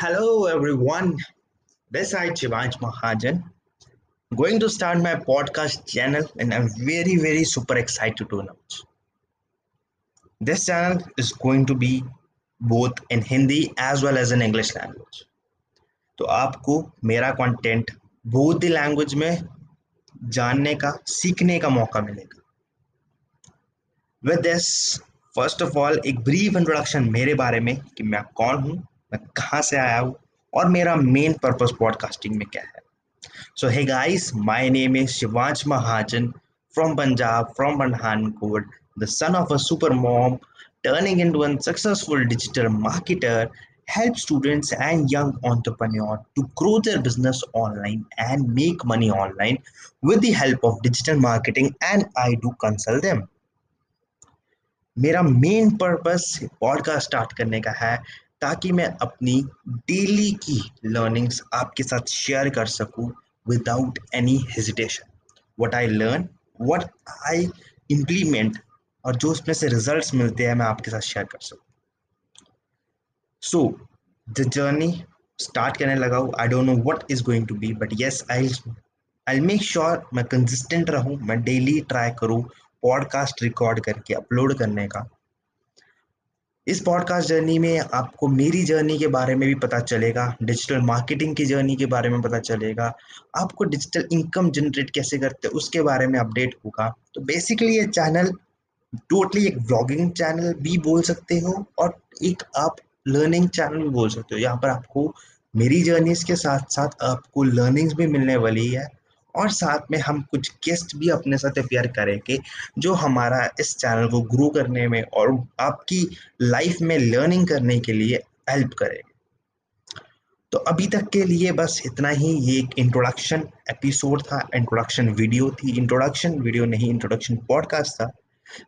Hello, everyone. This is Shivansh Mahajan. Going to start my podcast channel, and I'm very, very super excited to announce. This channel is going to be both in Hindi as well as in English language. तो आपको मेरा content both the language में जानने का सीखने का मौका मिलेगा with this first of all एक ब्रीफ इंट्रोडक्शन मेरे बारे में कि मैं कौन हूँ मैं कहाँ से आया हूँ और मेरा मेन पर्पस पॉडकास्टिंग में क्या है? So hey guys my name is Shivansh Mahajan from Punjab from बनहान the son of a super mom turning into one successful digital marketer help students and young entrepreneurs to grow their business online and make money online with the help of digital marketing and I do consult them मेरा main purpose podcast start करने का है ताकि मैं अपनी daily की learnings आपके साथ शेयर कर सकूँ without any hesitation what I learn what I implement और जो उसमें से रिजल्ट्स मिलते हैं, मैं आपके साथ शेयर कर सकूँ. सो द जर्नी स्टार्ट करने लगा हूँ. I don't know what is going to be but yes I I make sure मैं कंसिस्टेंट रहूँ. मैं डेली ट्राई करूँ पॉडकास्ट रिकॉर्ड करके अपलोड करने का. इस पॉडकास्ट जर्नी में आपको मेरी जर्नी के बारे में भी पता चलेगा डिजिटल मार्केटिंग की जर्नी के बारे में पता चलेगा, आपको डिजिटल इनकम जनरेट कैसे करते हैं, उसके बारे में अपडेट होगा। तो बेसिकली ये चैनल टोटली एक व्लॉगिंग चैनल भी बोल सकते हो और एक आप लर्निंग चैनल भी बोल सकते हो। यहाँ पर आपको मेरी जर्नीज के साथ साथ आपको लर्निंग्स भी मिलने वाली है। और साथ में हम कुछ गेस्ट भी अपने साथ अपेयर करेंगे, जो हमारा इस चैनल को ग्रो करने में और आपकी लाइफ में लर्निंग करने के लिए हेल्प करें। तो अभी तक के लिए बस इतना ही। ये एक इंट्रोडक्शन एपिसोड था इंट्रोडक्शन वीडियो थी। इंट्रोडक्शन वीडियो नहीं इंट्रोडक्शन पॉडकास्ट था।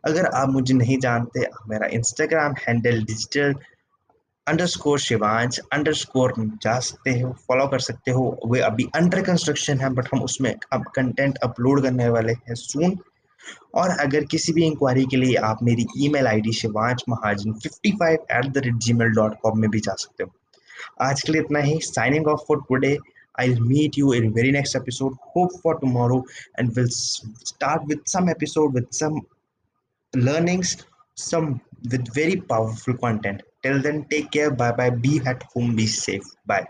अगर आप मुझे नहीं जानते, मेरा Instagram handle digital underscore Shivansh underscore जा सकते हो फॉलो कर सकते हो। वे अभी अंडर कंस्ट्रक्शन है बट हम उसमें अब कंटेंट अपलोड करने वाले हैं सून और अगर किसी भी इंक्वायरी के लिए आप मेरी email ID Shivansh Mahajan 55 five at the rate Gmail dot com में भी जा सकते हो। आज के लिए इतना ही। Signing off for today I'll meet you in very next episode hope for tomorrow, and we'll start with some episode with some learnings, some with very powerful content. Till then, take care. Bye bye. Be at home. Be safe. Bye.